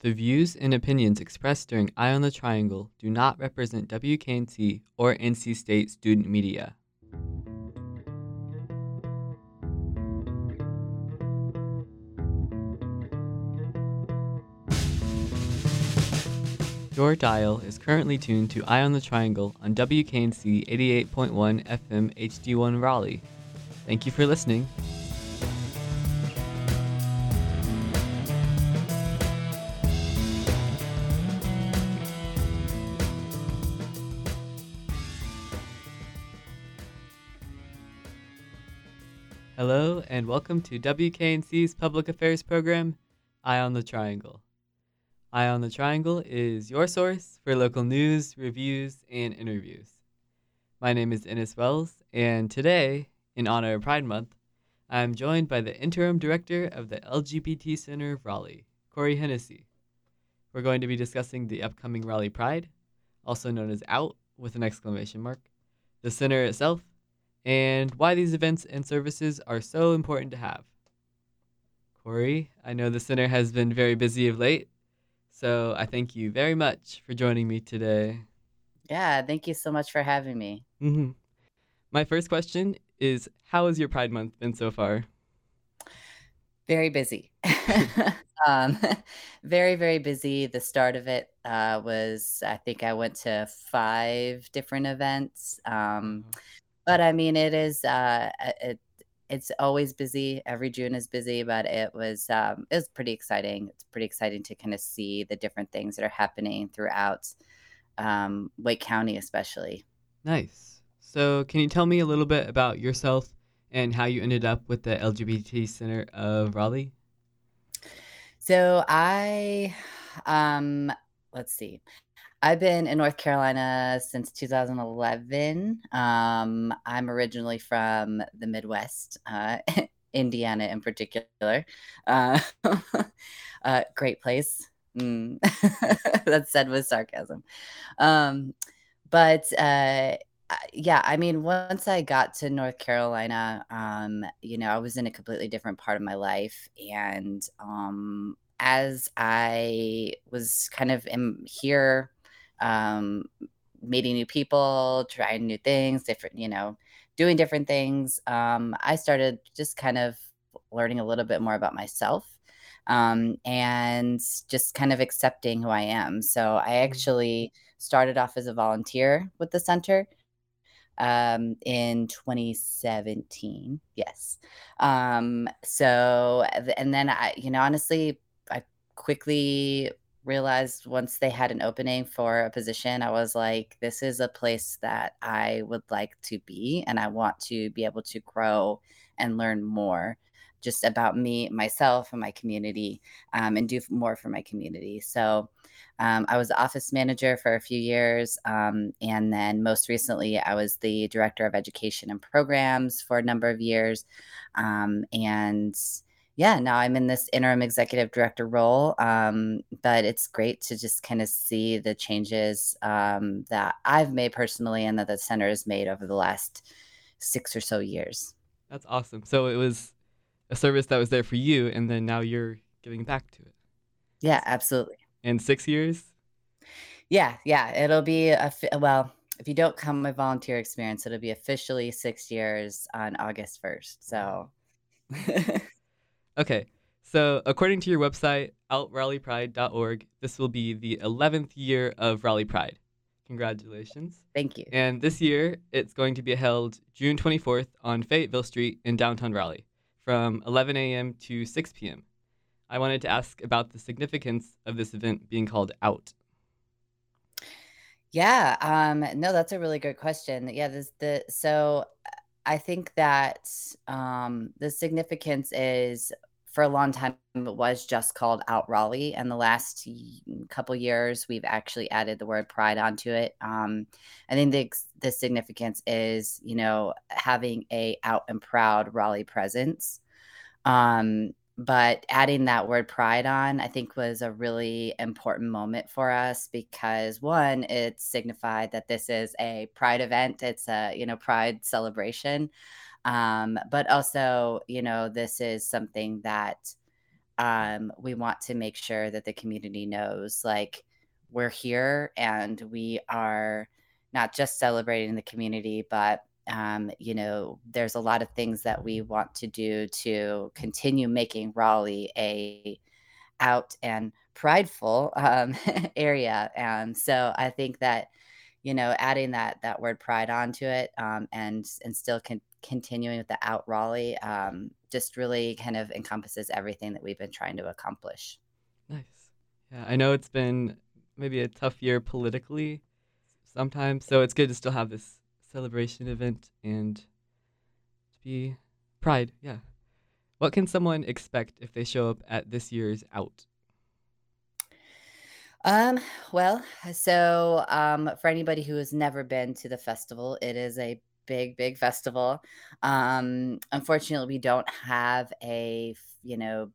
The views and opinions expressed during Eye on the Triangle do not represent WKNC or NC State student media. Your dial is currently tuned to Eye on the Triangle on WKNC 88.1 FM HD1 Raleigh. Thank you for listening. Hello, and welcome to WKNC's Public Affairs program, Eye on the Triangle. Eye on the Triangle is your source for local news, reviews, and interviews. My name is Ennis Wells, and today, in honor of Pride Month, I am joined by the interim director of the LGBT Center of Raleigh, Kori Hennessey. We're going to be discussing the upcoming Raleigh Pride, also known as OUT with an exclamation mark, the center itself, and why these events and services are so important to have. Kori, I know the center has been very busy of late, so I thank you very much for joining me today. Yeah, thank you so much for having me. hmm My first question is How has your Pride Month been so far? Very busy. um, very, very busy. The start of it uh, was, I think I went to five different events. Um, but I mean, it is, uh, it, it's always busy. Every June is busy, but it was, um, it was pretty exciting. It's pretty exciting to kind of see the different things that are happening throughout um, Wake County, especially. Nice. So, can you tell me a little bit about yourself and how you ended up with the LGBT Center of Raleigh? So I, um, let's see. I've been in North Carolina since 2011. Um, I'm originally from the Midwest, uh, Indiana in particular. Uh, uh, great place. Mm. That's said with sarcasm. Um, but uh, yeah, I mean, once I got to North Carolina, um, you know, I was in a completely different part of my life. And um, as I was kind of in here, um, meeting new people, trying new things, different, you know, doing different things, um, I started just kind of learning a little bit more about myself um, and just kind of accepting who I am. So I actually started off as a volunteer with the center um, in 2017. Yes. Um, so, and then I, you know, honestly, I quickly realized once they had an opening for a position, I was like, this is a place that I would like to be, and I want to be able to grow and learn more just about me, myself, and my community, um, and do more for my community. So, um, I was office manager for a few years. Um, and then most recently, I was the director of education and programs for a number of years. Um, and yeah, now I'm in this interim executive director role. Um, but it's great to just kind of see the changes um, that I've made personally and that the center has made over the last six or so years. That's awesome. So, it was a service that was there for you, and then now you're giving back to it. Yeah, absolutely. in six years? Yeah, yeah. It'll be a well, if you don't count my volunteer experience, it'll be officially six years on August 1st. So, Okay, so according to your website, outraleighpride.org, this will be the 11th year of Raleigh Pride. Congratulations. thank you. And this year, it's going to be held June 24th on Fayetteville Street in downtown Raleigh from 11 a.m. to 6 p.m. I wanted to ask about the significance of this event being called Out. Yeah, um, no, that's a really good question. Yeah, this the so I think that um, the significance is for a long time it was just called Out Raleigh, and the last couple years we've actually added the word Pride onto it. Um, I think the the significance is you know having a out and proud Raleigh presence. Um, but adding that word pride on, I think, was a really important moment for us because one, it signified that this is a pride event. It's a, you know, pride celebration. Um, but also, you know, this is something that um, we want to make sure that the community knows like we're here and we are not just celebrating the community, but um, you know, there's a lot of things that we want to do to continue making Raleigh a out and prideful um, area. And so I think that you know adding that that word pride onto it um, and and still con- continuing with the out Raleigh um, just really kind of encompasses everything that we've been trying to accomplish. Nice. Yeah, I know it's been maybe a tough year politically sometimes, so it's good to still have this celebration event and to be pride. Yeah. What can someone expect if they show up at this year's out? Um, well, so um, for anybody who has never been to the festival, it is a big, big festival. Um, unfortunately, we don't have a you know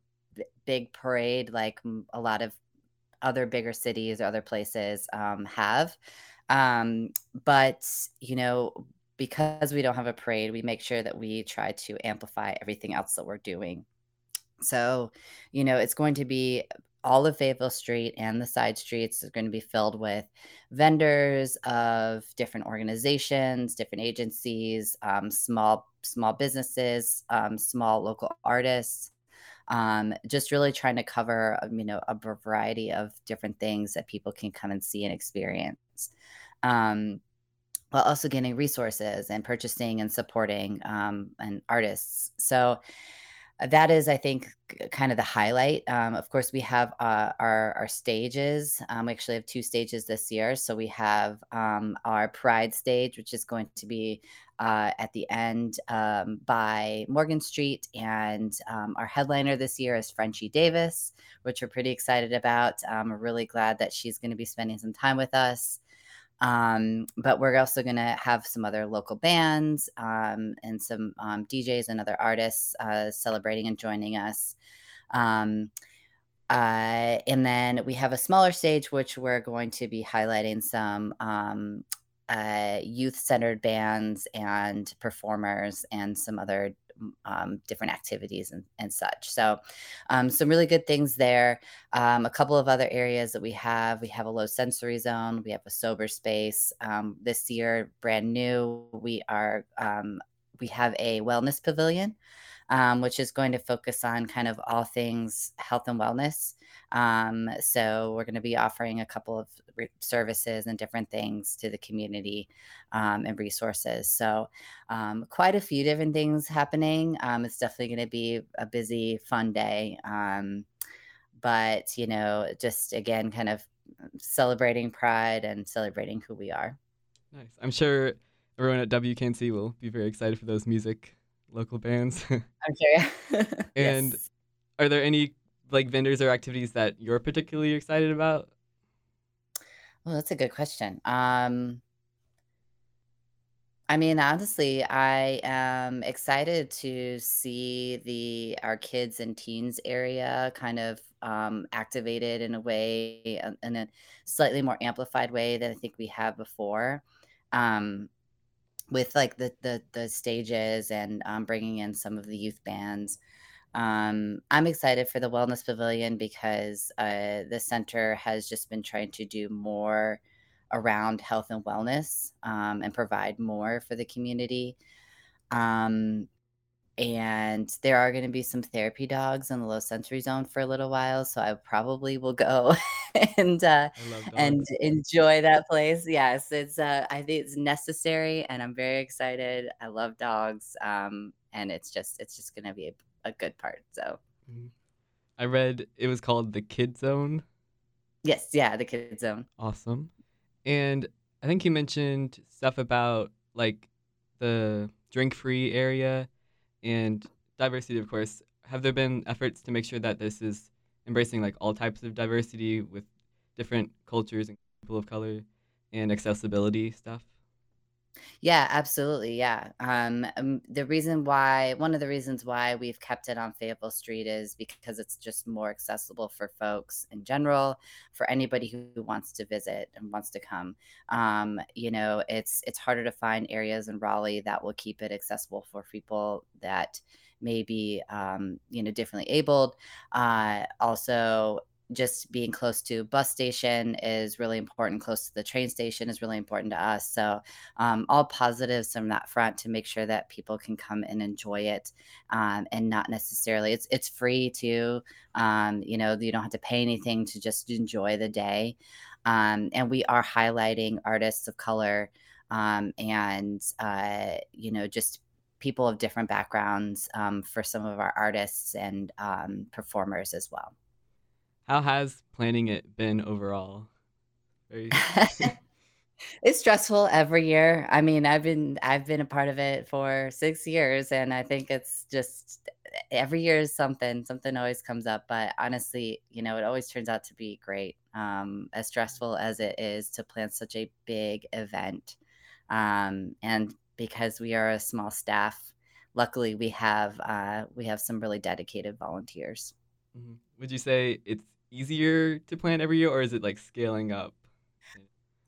big parade like a lot of other bigger cities or other places um, have. Um, but you know, because we don't have a parade, we make sure that we try to amplify everything else that we're doing. So, you know, it's going to be all of Fayetteville Street and the side streets is going to be filled with vendors of different organizations, different agencies, um, small small businesses, um, small local artists. Um, just really trying to cover, um, you know, a variety of different things that people can come and see and experience. Um, while also getting resources and purchasing and supporting um, and artists. So that is, I think, kind of the highlight. Um, of course, we have uh, our our stages. Um, we actually have two stages this year. So we have um, our Pride stage, which is going to be uh, at the end um, by Morgan Street, and um, our headliner this year is Frenchie Davis, which we're pretty excited about. Um, we're really glad that she's going to be spending some time with us. Um, but we're also going to have some other local bands um, and some um, DJs and other artists uh, celebrating and joining us. Um, uh, and then we have a smaller stage, which we're going to be highlighting some um, uh, youth centered bands and performers and some other um, different activities and, and such. So, um, some really good things there. Um, a couple of other areas that we have we have a low sensory zone, we have a sober space. Um, this year, brand new, we are um, we have a wellness pavilion um, which is going to focus on kind of all things health and wellness. Um, so we're going to be offering a couple of re- services and different things to the community um, and resources. So um, quite a few different things happening. Um, it's definitely going to be a busy, fun day. Um, but you know, just again, kind of celebrating pride and celebrating who we are. Nice. I'm sure everyone at WKNC will be very excited for those music local bands. I'm sure. and yes. are there any like vendors or activities that you're particularly excited about? Well, that's a good question. Um, I mean, honestly, I am excited to see the our kids and teens area kind of um, activated in a way, uh, in a slightly more amplified way than I think we have before. Um, with like the the the stages and um, bringing in some of the youth bands. Um, I'm excited for the wellness pavilion because uh, the center has just been trying to do more around health and wellness um, and provide more for the community. Um, and there are going to be some therapy dogs in the low sensory zone for a little while so i probably will go and uh and enjoy that place yes it's uh i think it's necessary and i'm very excited i love dogs um and it's just it's just going to be a, a good part so Mhm. I read it was called the Kid Zone. yes yeah the kids zone Awesome. And I think you mentioned stuff about like the drink-free area and diversity, of course. Have there been efforts to make sure that this is embracing like all types of diversity with different cultures and people of color and accessibility stuff? Yeah, absolutely. Yeah. Um, um, the reason why, one of the reasons why we've kept it on Fayetteville Street is because it's just more accessible for folks in general, for anybody who wants to visit and wants to come. Um, you know, it's it's harder to find areas in Raleigh that will keep it accessible for people that may be, um, you know, differently abled. Uh, also, just being close to bus station is really important close to the train station is really important to us. So um, all positives from that front to make sure that people can come and enjoy it um, and not necessarily it's it's free too. Um, you know you don't have to pay anything to just enjoy the day. Um, and we are highlighting artists of color um, and uh, you know just people of different backgrounds um, for some of our artists and performers as well how has planning it been overall? Very It's stressful every year. I mean, I've been I've been a part of it for 6 years, and I think it's just every year is something something always comes up, but honestly, you know, it always turns out to be great. Um, as stressful as it is to plan such a big event, um, and because we are a small staff, luckily we have uh, we have some really dedicated volunteers. Mhm. Would you say it's easier to plan every year, or is it like scaling up?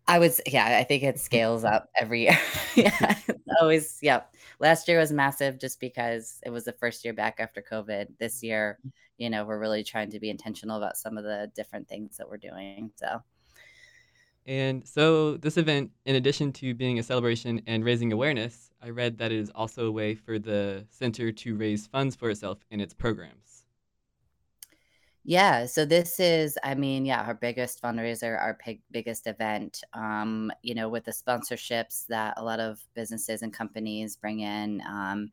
I was yeah, I think it scales up every year. Yeah, always yep. Last year was massive just because it was the first year back after COVID. This year, mm-hmm. you know, we're really trying to be intentional about some of the different things that we're doing. So And so, this event, in addition to being a celebration and raising awareness, I read that it is also a way for the center to raise funds for itself and its programs. Yeah, so this is, I mean, yeah, our biggest fundraiser, our big, biggest event. Um, you know, with the sponsorships that a lot of businesses and companies bring in, um,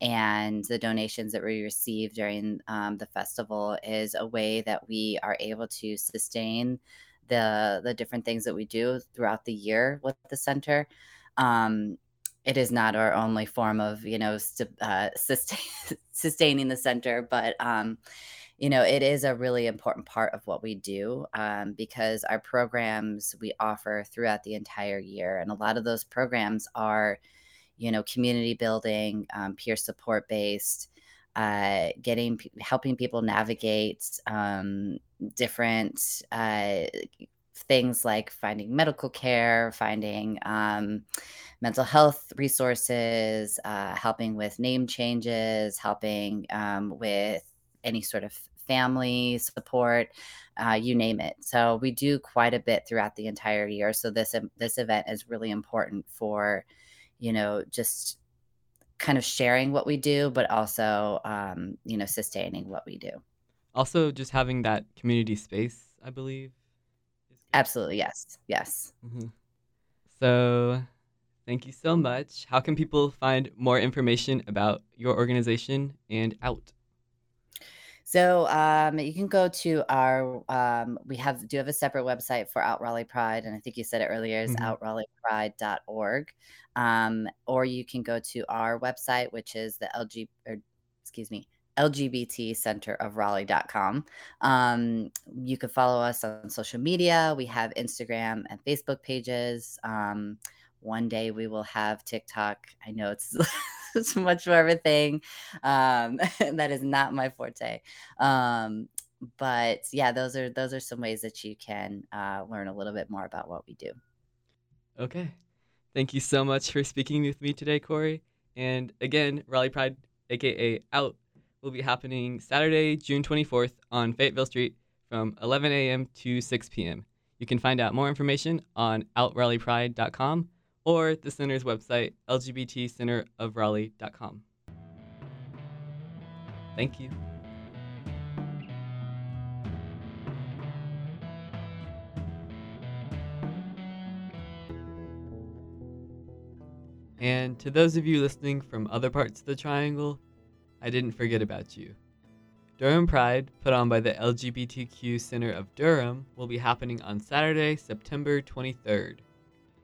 and the donations that we receive during um, the festival is a way that we are able to sustain the the different things that we do throughout the year with the center. Um, it is not our only form of, you know, st- uh, sustain, sustaining the center, but um, you know, it is a really important part of what we do um, because our programs we offer throughout the entire year. And a lot of those programs are, you know, community building, um, peer support based, uh, getting, helping people navigate um, different uh, things like finding medical care, finding um, mental health resources, uh, helping with name changes, helping um, with any sort of family support, uh, you name it. So we do quite a bit throughout the entire year. So this this event is really important for, you know, just kind of sharing what we do, but also, um, you know, sustaining what we do. Also, just having that community space, I believe. Absolutely, yes, yes. hmm So, thank you so much. How can people find more information about your organization and out? So um, you can go to our um, we have do have a separate website for Out Raleigh Pride, and I think you said it earlier is hmm outraleighpride.org. Um, or you can go to our website, which is the LG or excuse me, LGBT Center of Raleigh.com. Um, you can follow us on social media. We have Instagram and Facebook pages. Um, one day we will have TikTok. I know it's it's much more of a thing. Um, that is not my forte. Um, but yeah, those are those are some ways that you can uh, learn a little bit more about what we do. Okay. Thank you so much for speaking with me today, Kori. And again, Raleigh Pride, aka Out, will be happening Saturday, June 24th on Fayetteville Street from 11 a.m. to 6 p.m. You can find out more information on outraleighpride.com or the center's website, lgbtcenterofraleigh.com. Thank you. And to those of you listening from other parts of the triangle, I didn't forget about you. Durham Pride, put on by the LGBTQ Center of Durham, will be happening on Saturday, September 23rd.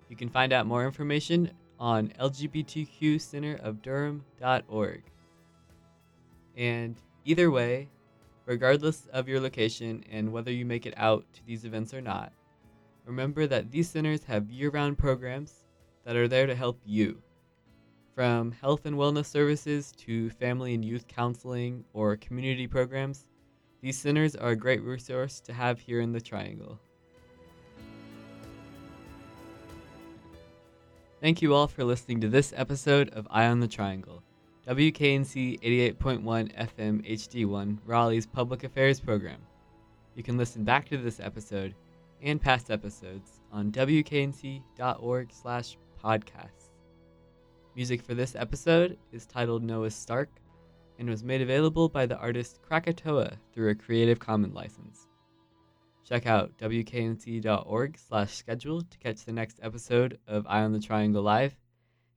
You can find out more information on lgbtqcenterofdurham.org. And either way, regardless of your location and whether you make it out to these events or not, remember that these centers have year round programs that are there to help you. From health and wellness services to family and youth counseling or community programs, these centers are a great resource to have here in the Triangle. Thank you all for listening to this episode of Eye on the Triangle. WKNC 88.1 FM HD1, Raleigh's public affairs program. You can listen back to this episode and past episodes on wknc.org slash podcasts. Music for this episode is titled Noah Stark and was made available by the artist Krakatoa through a Creative Commons license. Check out wknc.org slash schedule to catch the next episode of Eye on the Triangle Live,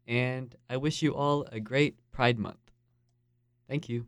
and I wish you all a great Pride Month. Thank you.